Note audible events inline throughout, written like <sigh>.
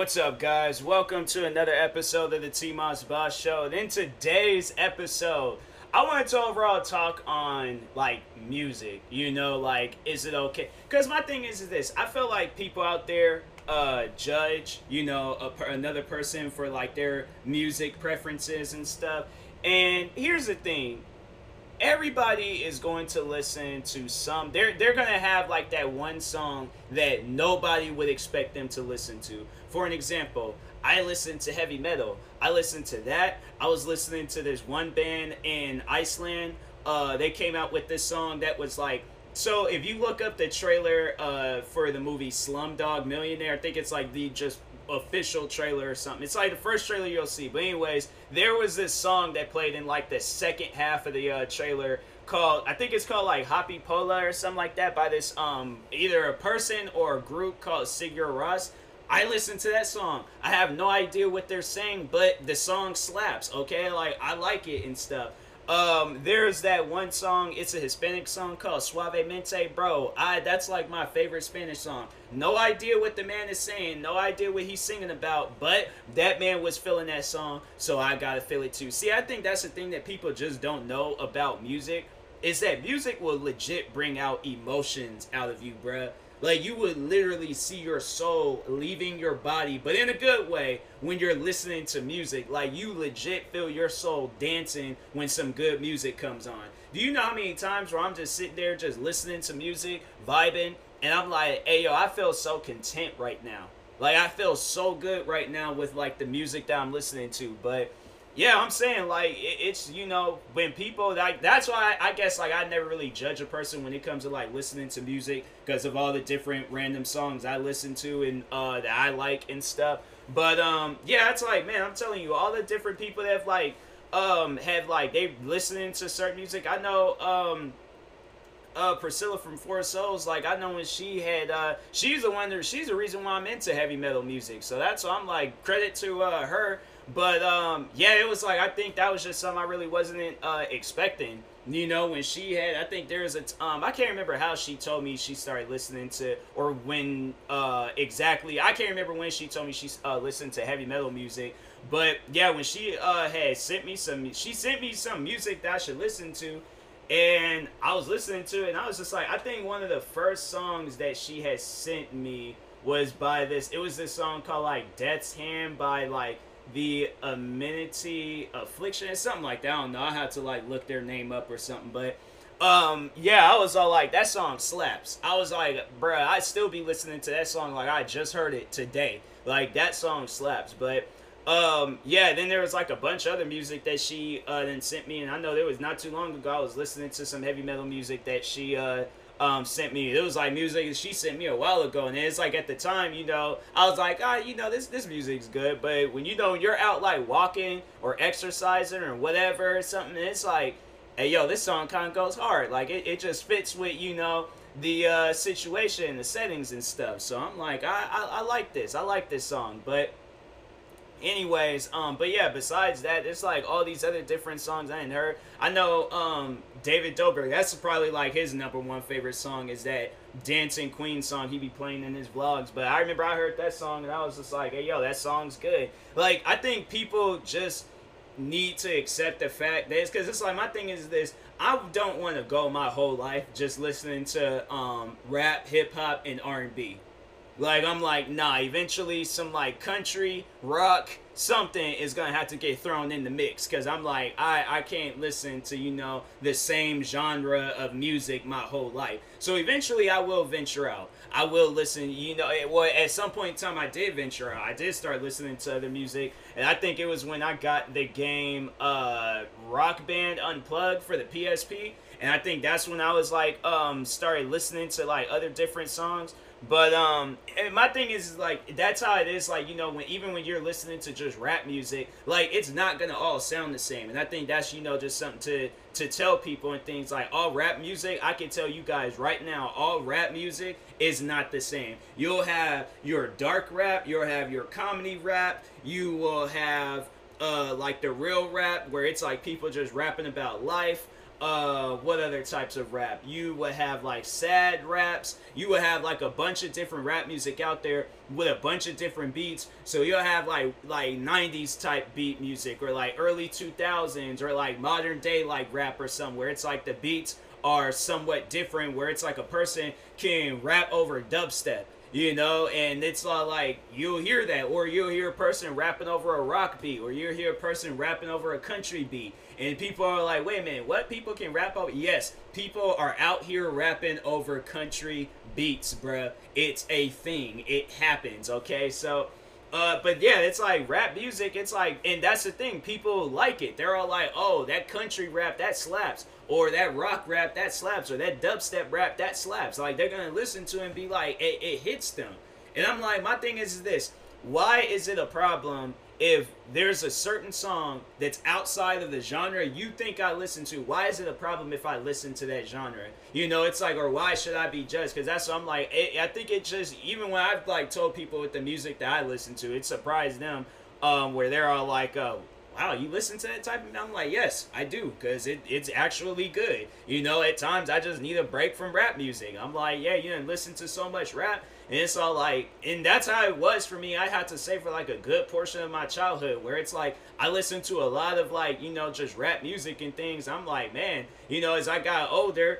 what's up, guys? Welcome to another episode of the T Moss Boss Show. And in today's episode, I wanted to overall talk on like music. You know, like is it okay? Because my thing is, is this: I feel like people out there uh, judge, you know, another person for like their music preferences and stuff. And here's the thing: everybody is going to listen to some they're they're to have like that one song that nobody would expect them to listen to. For an example i listen to heavy metal. I listen to that. I was listening to this one band in iceland. Uh they came out with this song that was like so if you look up the trailer uh for the movie slumdog millionaire i think it's like the just official trailer or something. It's like the first trailer you'll see. But anyways, there was this song that played in like the second half of the uh, trailer called I think it's called like Happy Pola or something like that by this um either a person or a group called Sigur Rós. I listened to that song. I have no idea what they're saying, but the song slaps. Okay, like I like it and stuff. Um, there's that one song. It's a Hispanic song called Suavemente, bro. I that's like my favorite Spanish song. No idea what the man is saying. No idea what he's singing about. But that man was feeling that song, so I gotta feel it too. See, I think that's the thing that people just don't know about music is that music will legit bring out emotions out of you, bruh. Like you would literally see your soul leaving your body, but in a good way when you're listening to music. Like you legit feel your soul dancing when some good music comes on. Do you know how many times where I'm just sitting there just listening to music, vibing, and I'm like, hey yo, I feel so content right now. Like I feel so good right now with like the music that I'm listening to. But yeah, I'm saying like it, it's you know when people like that's why I, I guess like I never really judge a person when it comes to like listening to music because of all the different random songs I listen to and uh, that I like and stuff. But um yeah, it's like man, I'm telling you, all the different people that have like um have like they listening to certain music. I know um uh Priscilla from Four Souls, like I know when she had uh she's the one that she's the reason why I'm into heavy metal music. So that's why I'm like credit to uh her. But um yeah, it was like I think that was just something I really wasn't uh expecting. You know, when she had I think there was a um I can't remember how she told me she started listening to or when uh exactly. I can't remember when she told me she uh listened to heavy metal music. But yeah, when she uh had sent me some she sent me some music that I should listen to and I was listening to it, and I was just like, I think one of the first songs that she had sent me was by this. It was this song called like "Death's Hand" by like the Amity Affliction, or something like that. I don't know. I had to like look their name up or something, but um, yeah, I was all like, that song slaps. I was like, bruh, I still be listening to that song like I just heard it today. Like that song slaps, but um yeah then there was like a bunch of other music that she uh then sent me and i know there was not too long ago i was listening to some heavy metal music that she uh um sent me it was like music she sent me a while ago and it's like at the time you know i was like ah you know this this music's good but when you know you're out like walking or exercising or whatever or something it's like hey yo this song kind of goes hard. Like it, it just fits with you know the uh situation the settings and stuff. So i'm like I, I i like this. I like this song but anyways um but yeah besides that there's like all these other different songs i hadn't heard. I know um david dobrik that's probably like his number one favorite song is that dancing queen song he be playing in his vlogs. But i remember i heard that song and i was just like hey yo that song's good. Like i think people just need to accept the fact that it's because it's like my thing is this i don't want to go my whole life just listening to um rap hip-hop and r&b like I'm like, nah, eventually some like country, rock, something is gonna have to get thrown in the mix. Cause I'm like, I, I can't listen to, you know, the same genre of music my whole life. So eventually I will venture out. I will listen, you know, it, well, at some point in time I did venture out. I did start listening to other music. And I think it was when I got the game uh Rock Band Unplugged for the PSP. And I think that's when I was like, um, started listening to like other different songs. But um, my thing is like that's how it is. Like you know, when even when you're listening to just rap music, like it's not gonna all sound the same. And I think that's you know just something to to tell people and things like all rap music. I can tell you guys right now, all rap music is not the same. You'll have your dark rap, you'll have your comedy rap, you will have uh like the real rap where it's like people just rapping about life uh what other types of rap? You would have like sad raps. You would have like a bunch of different rap music out there with a bunch of different beats. So you'll have like like 90s type beat music or like early 2000s or like modern day like rap or somewhere. It's like the beats are somewhat different where it's like a person can rap over dubstep you know and it's all like you'll hear that or you'll hear a person rapping over a rock beat or you'll hear a person rapping over a country beat and people are like wait a minute what? People can rap over yes people are out here rapping over country beats bruh. It's a thing. It happens okay? So uh, but yeah, it's like rap music. It's like, and that's the thing. People like it. They're all like, "Oh, that country rap that slaps," or that rock rap that slaps, or that dubstep rap that slaps. Like they're gonna listen to and be like, it, it hits them. And I'm like, my thing is this: why is it a problem if there's a certain song that's outside of the genre you think I listen to, why is it a problem if I listen to that genre? You know, it's like, or why should I be judged? Because that's what I'm like. It, I think it just even when I've like told people with the music that I listen to, it surprised them, um, where they're all like, uh, wow, you listen to that type of I'm like, yes, I do, because it, it's actually good. You know, at times I just need a break from rap music. I'm like, yeah, you didn't listen to so much rap. And it's all like, and that's how it was for me. I had to say for like a good portion of my childhood, where it's like I listened to a lot of like, you know, just rap music and things. I'm like, man, you know, as I got older,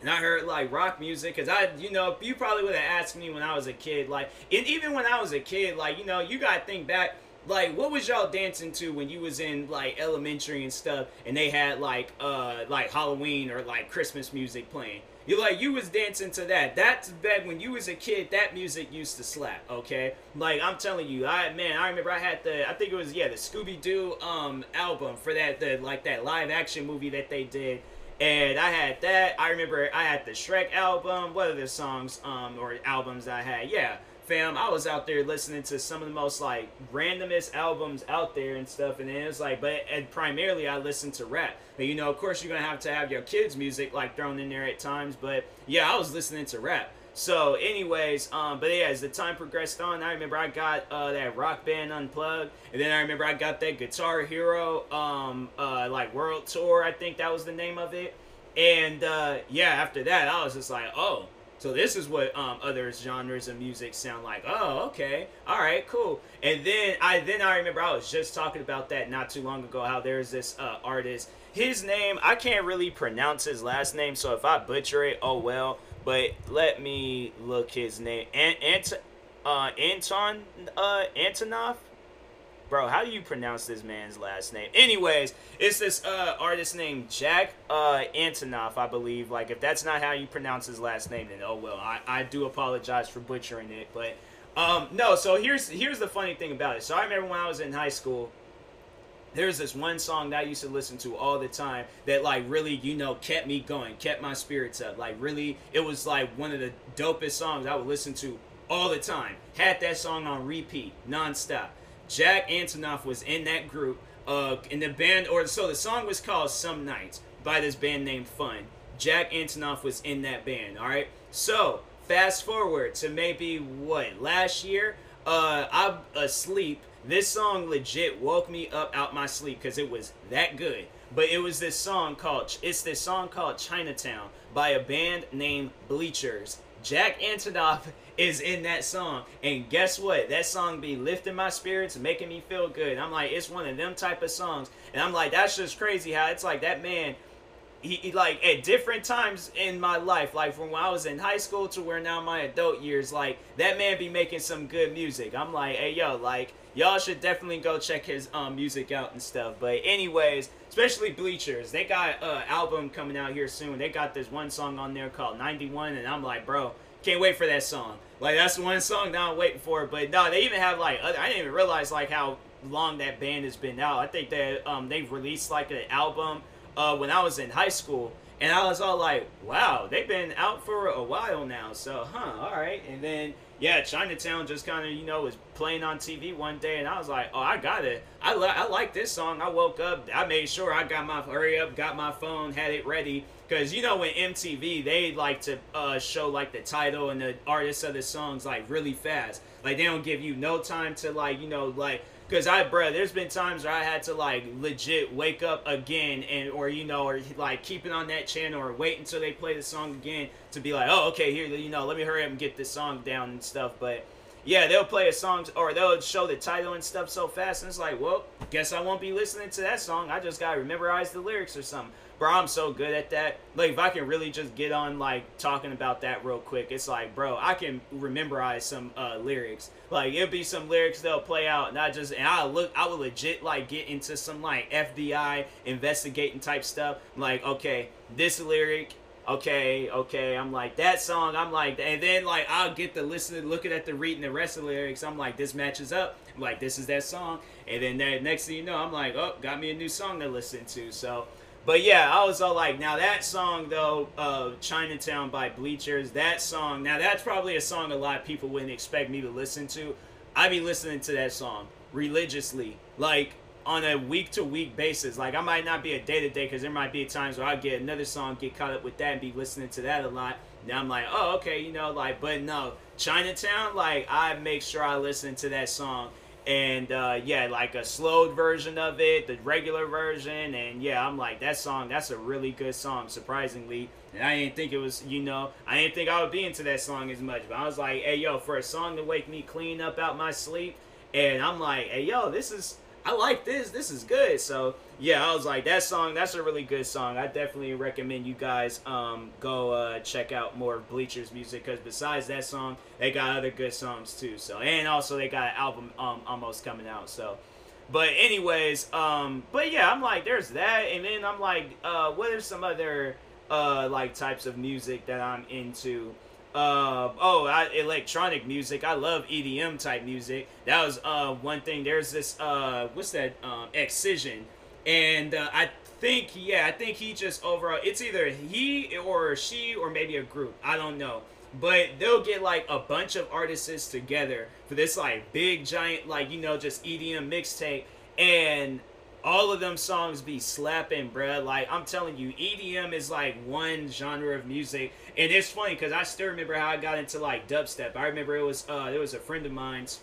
and I heard like rock music, cause I, you know, you probably would have asked me when I was a kid, like, and even when I was a kid, like, you know, you gotta think back like what was y'all dancing to when you was in like elementary and stuff and they had like uh like halloween or like christmas music playing you like you was dancing to that. That's that when you was a kid, that music used to slap. Okay, like I'm telling you, I man, I remember I had the I think it was yeah the Scooby Doo um album for that the like that live action movie that they did. And I had that. I remember I had the Shrek album. What the songs um or albums I had? Yeah, fam, I was out there listening to some of the most like randomest albums out there and stuff, and then it was like, but and primarily I listened to rap. But you know, of course, you're gonna have to have your kids' music like thrown in there at times. But yeah, I was listening to rap. So, anyways, um, but yeah, as the time progressed on, I remember I got uh, that rock band unplugged, and then I remember I got that Guitar Hero, um, uh, like world tour. I think that was the name of it. And uh, yeah, after that, I was just like, oh, so this is what um, other genres of music sound like. Oh, okay, all right, cool. And then I then I remember I was just talking about that not too long ago. How there's this uh, artist. His name I can't really pronounce his last name, so if I butcher it, oh well. But let me look his name. Ant, Ant, uh, Anton uh, Antonov bro, how do you pronounce this man's last name? Anyways, it's this uh, artist named Jack uh, Antonoff, I believe. Like, if that's not how you pronounce his last name, then oh well. I, I do apologize for butchering it, but um, no. So here's here's the funny thing about it. So I remember when I was in high school. There's this one song that I used to listen to all the time that like really, you know, kept me going, kept my spirits up. Like really, it was like one of the dopest songs I would listen to all the time. Had that song on repeat, nonstop. Jack Antonoff was in that group. Uh, in the band, or so the song was called "Some Nights" by this band named Fun. Jack Antonoff was in that band. All right. So fast forward to maybe what last year. Uh, I'm asleep. This song legit woke me up out my sleep because it was that good. But it was this song called it's this song called Chinatown by a band named Bleachers. Jack Antonoff is in that song. And guess what? That song be lifting my spirits, and making me feel good. I'm like, it's one of them type of songs. And I'm like, that's just crazy how it's like that man he, he, like at different times in my life, like from when I was in high school to where now my adult years, like that man be making some good music. I'm like, hey yo, like y'all should definitely go check his um music out and stuff. But anyways, especially Bleachers, they got a uh, album coming out here soon. They got this one song on there called 91, and I'm like, bro, can't wait for that song. Like that's one song that I'm waiting for. But no, they even have like other, I didn't even realize like how long that band has been out. I think that um they've released like an album uh when I was in high school. And I was all like, wow, they've been out for a while now. So, huh, all right. And then, yeah, Chinatown just kind of, you know, was playing on TV one day. And I was like, oh, I got it. I, li- I like this song. I woke up. I made sure I got my, hurry up, got my phone, had it ready. Because, you know, when MTV, they like to uh, show, like, the title and the artists of the songs, like, really fast. Like, they don't give you no time to, like, you know, like, Cause I, bro, there's been times where I had to like legit wake up again and, or you know, or like keep it on that channel or wait until they play the song again to be like, oh, okay, here, you know, let me hurry up and get this song down and stuff. But yeah, they'll play a song or they'll show the title and stuff so fast, and it's like, well, guess I won't be listening to that song. I just gotta memorize the lyrics or something bro, I'm so good at that. Like, if I can really just get on, like, talking about that real quick, it's like, bro, I can rememberize some uh, lyrics. Like, it'll be some lyrics they'll play out, and I just, and I look, I will legit, like, get into some, like, FBI investigating type stuff. like, okay, this lyric, okay, okay, I'm like, that song, I'm like, and then, like, I'll get the listen, looking at the reading the rest of the lyrics, I'm like, this matches up. I'm like, this is that song. And then that next thing you know, I'm like, oh, got me a new song to listen to. So, but yeah, I was all like, now that song though, uh, Chinatown by Bleachers, that song, now that's probably a song a lot of people wouldn't expect me to listen to. I be listening to that song religiously, like on a week to week basis. Like I might not be a day to day because there might be times where I get another song, get caught up with that, and be listening to that a lot. Now I'm like, oh okay, you know, like, but no, Chinatown, like I make sure I listen to that song and uh, yeah, like a slowed version of it, the regular version, and yeah, I'm like that song. That's a really good song, surprisingly. And I didn't think it was, you know, I didn't think I would be into that song as much. But I was like, hey yo, for a song to wake me clean up out my sleep, and I'm like, hey yo, this is I like this. This is good. So yeah, I was like, that song. That's a really good song. I definitely recommend you guys um, go uh, check out more Bleachers music because besides that song, they got other good songs too. So and also they got an album um, almost coming out. So. But anyways, um, but yeah, I'm like, there's that, and then I'm like, uh, what are some other uh like types of music that I'm into? Uh, oh, I, electronic music. I love EDM type music. That was uh, one thing. There's this uh, what's that? Um, Excision, and uh, I think yeah, I think he just overall. It's either he or she or maybe a group. I don't know. But they'll get like a bunch of artists together for this like big giant like you know just EDM mixtape and all of them songs be slapping, bruh. Like I'm telling you, EDM is like one genre of music, and it's funny because I still remember how I got into like dubstep. I remember it was uh, there was a friend of mine's.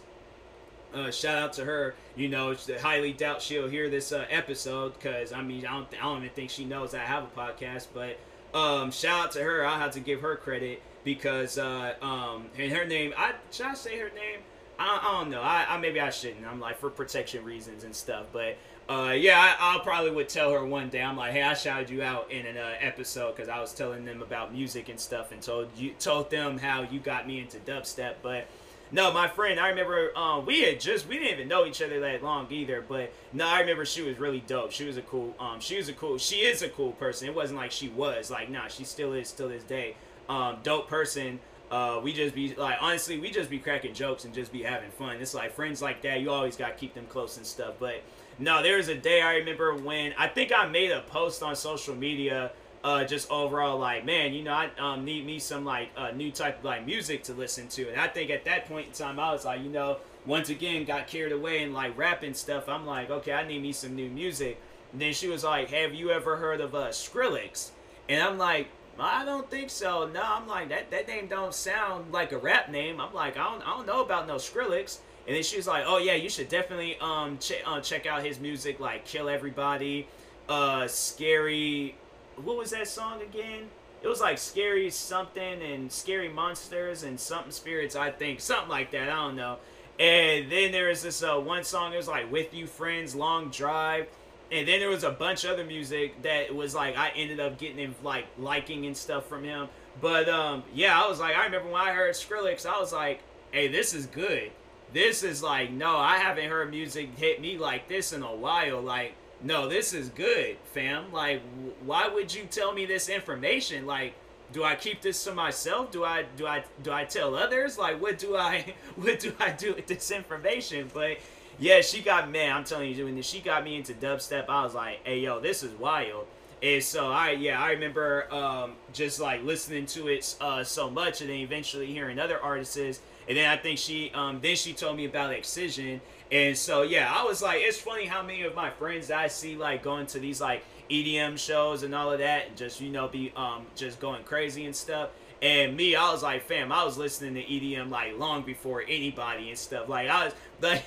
Uh, shout out to her. You know, highly doubt she'll hear this uh, episode because I mean, I don't, I don't even think she knows I have a podcast. But um, shout out to her. I have to give her credit because uh, um, and her name. I should I say her name? I, I don't know. I, I maybe I shouldn't. I'm like for protection reasons and stuff. But uh, yeah, I, I, probably would tell her one day. I'm like, hey, I shouted you out in an uh, episode because I was telling them about music and stuff, and told you told them how you got me into dubstep. But no, my friend, I remember um, we had just we didn't even know each other that long either. But no, I remember she was really dope. She was a cool um, she was a cool she is a cool person. It wasn't like she was like nah, she still is still this day. Um, dope person. Uh, we just be like honestly, we just be cracking jokes and just be having fun. It's like friends like that. You always got to keep them close and stuff, but no, there was a day I remember when I think I made a post on social media, uh, just overall like, man, you know, I um, need me some like uh, new type of like music to listen to, and I think at that point in time I was like, you know, once again got carried away and like rapping stuff. I'm like, okay, I need me some new music. And then she was like, have you ever heard of uh, Skrillex? And I'm like, I don't think so. No, I'm like that. That name don't sound like a rap name. I'm like, I don't, I don't know about no Skrillex. And then she was like, "Oh yeah, you should definitely um ch- uh, check out his music, like Kill Everybody, uh, Scary. What was that song again? It was like Scary something and Scary Monsters and something Spirits, I think, something like that. I don't know. And then there was this uh, one song. It was like With You Friends, Long Drive. And then there was a bunch of other music that was like I ended up getting in, like liking and stuff from him. But um, yeah, I was like, I remember when I heard Skrillex, I was like, hey, this is good. This is like no i haven't heard music hit me like this in a while. Like no this is good fam. Like why would you tell me this information? Like do i keep this to myself? Do i do i do i tell others? Like what do i <laughs> what do i do with this information? But yeah she got man i'm telling you when she got me into dubstep i was like hey yo this is wild and so I yeah I remember um, just like listening to it uh, so much and then eventually hearing other artists and then I think she, um, then she told me about Excision. And so, yeah, I was like, it's funny how many of my friends I see like going to these like EDM shows and all of that, and just you know be um just going crazy and stuff. And me, I was like, fam, I was listening to EDM like long before anybody and stuff. Like I was <laughs> like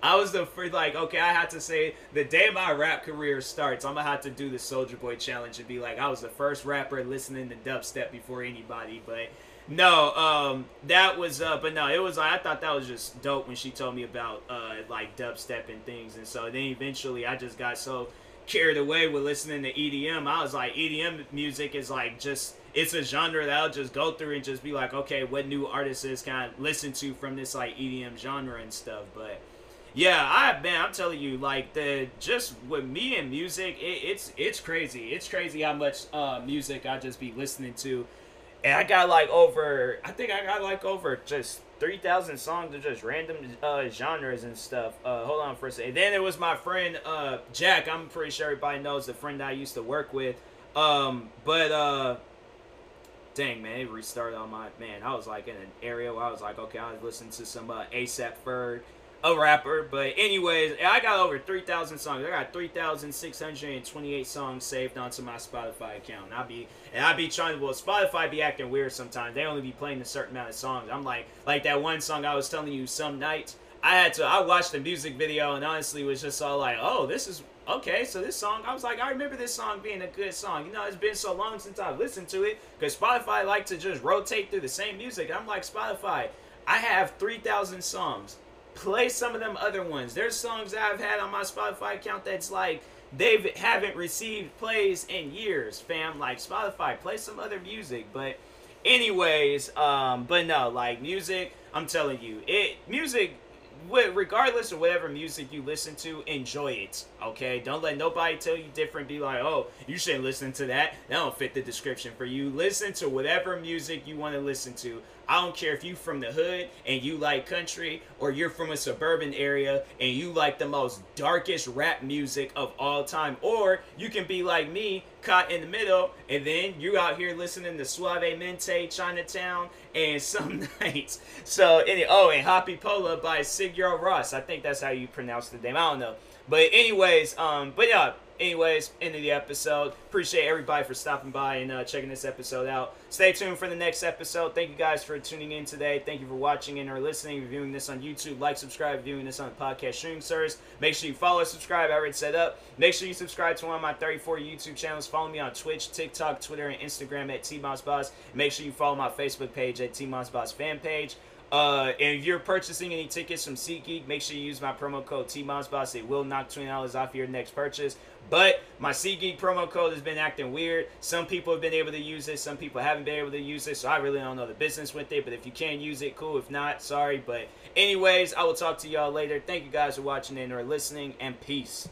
I was the first like, okay, I had to say the day my rap career starts, I'm gonna have to do the Soldier Boy challenge and be like, I was the first rapper listening to dubstep before anybody, but no, um, that was, uh, but no, it was. I thought that was just dope when she told me about uh, like dubstep and things, and so then eventually I just got so carried away with listening to EDM. I was like, EDM music is like just it's a genre that I'll just go through and just be like, okay, what new artists is can I listen to from this like EDM genre and stuff. But yeah, I man, I'm telling you, like the just with me and music, it, it's it's crazy. It's crazy how much uh, music I just be listening to, and I got like over. I think I got like over just three thousand songs of just random uh, genres and stuff. Uh, hold on for a second. Then it was my friend uh, Jack. I'm pretty sure everybody knows the friend I used to work with. Um, but uh dang man, it restarted on my man. I was like in an area where I was like, okay, I was listening to some uh, ASAP Ferg, a rapper. But anyways, I got over three thousand songs. I got three thousand six hundred and twenty-eight songs saved onto my Spotify account. And I be and I be trying to well, Spotify be acting weird sometimes. They only be playing a certain amount of songs. I'm like like that one song I was telling you some nights. I had to I watched the music video and honestly was just all like, oh, this is okay, so this song, I was like, I remember this song being a good song. You know, it's been so long since I've listened to it because Spotify like to just rotate through the same music. I'm like, Spotify, I have 3,000 songs. Play some of them other ones. There's songs I've had on my Spotify account that's like, they haven't received plays in years, fam. Like, Spotify, play some other music. But, anyways, um, but no, like, music, I'm telling you, it, music regardless of whatever music you listen to, enjoy it. Okay, don't let nobody tell you different. Be like, oh, you shouldn't listen to that. That don't fit the description for you. Listen to whatever music you want to listen to. I don't care if you from the hood and you like country, or you're from a suburban area and you like the most darkest rap music of all time, or you can be like me, caught in the middle, and then you out here listening to Suavemente, Chinatown, and some <laughs> nights. So, any oh, and Happy Pola by Sigur Rós. I think that's how you pronounce the name. I don't know. But anyways, um, but yeah, anyways, end of the episode. Appreciate everybody for stopping by and uh, checking this episode out. Stay tuned for the next episode. Thank you guys for tuning in today. Thank you for watching and or listening, viewing this on YouTube. Like, subscribe, viewing this on podcast streaming service. Make sure you follow, subscribe. I already set up. Make sure you subscribe to one of my 34 YouTube channels. Follow me on Twitch, TikTok, Twitter, and Instagram at t boss Make sure you follow my Facebook page at T Boss fan page. Uh, and if you're purchasing any tickets from SeatGeek, make sure you use my promo code TMossBoss. It will knock $20 off your next purchase. But my SeatGeek promo code has been acting weird. Some people have been able to use it. Some people haven't been able to use it. So I really don't know the business with it. But if you can use it, cool. If not, sorry. But anyways, I will talk to y'all later. Thank you guys for watching and or listening. And peace.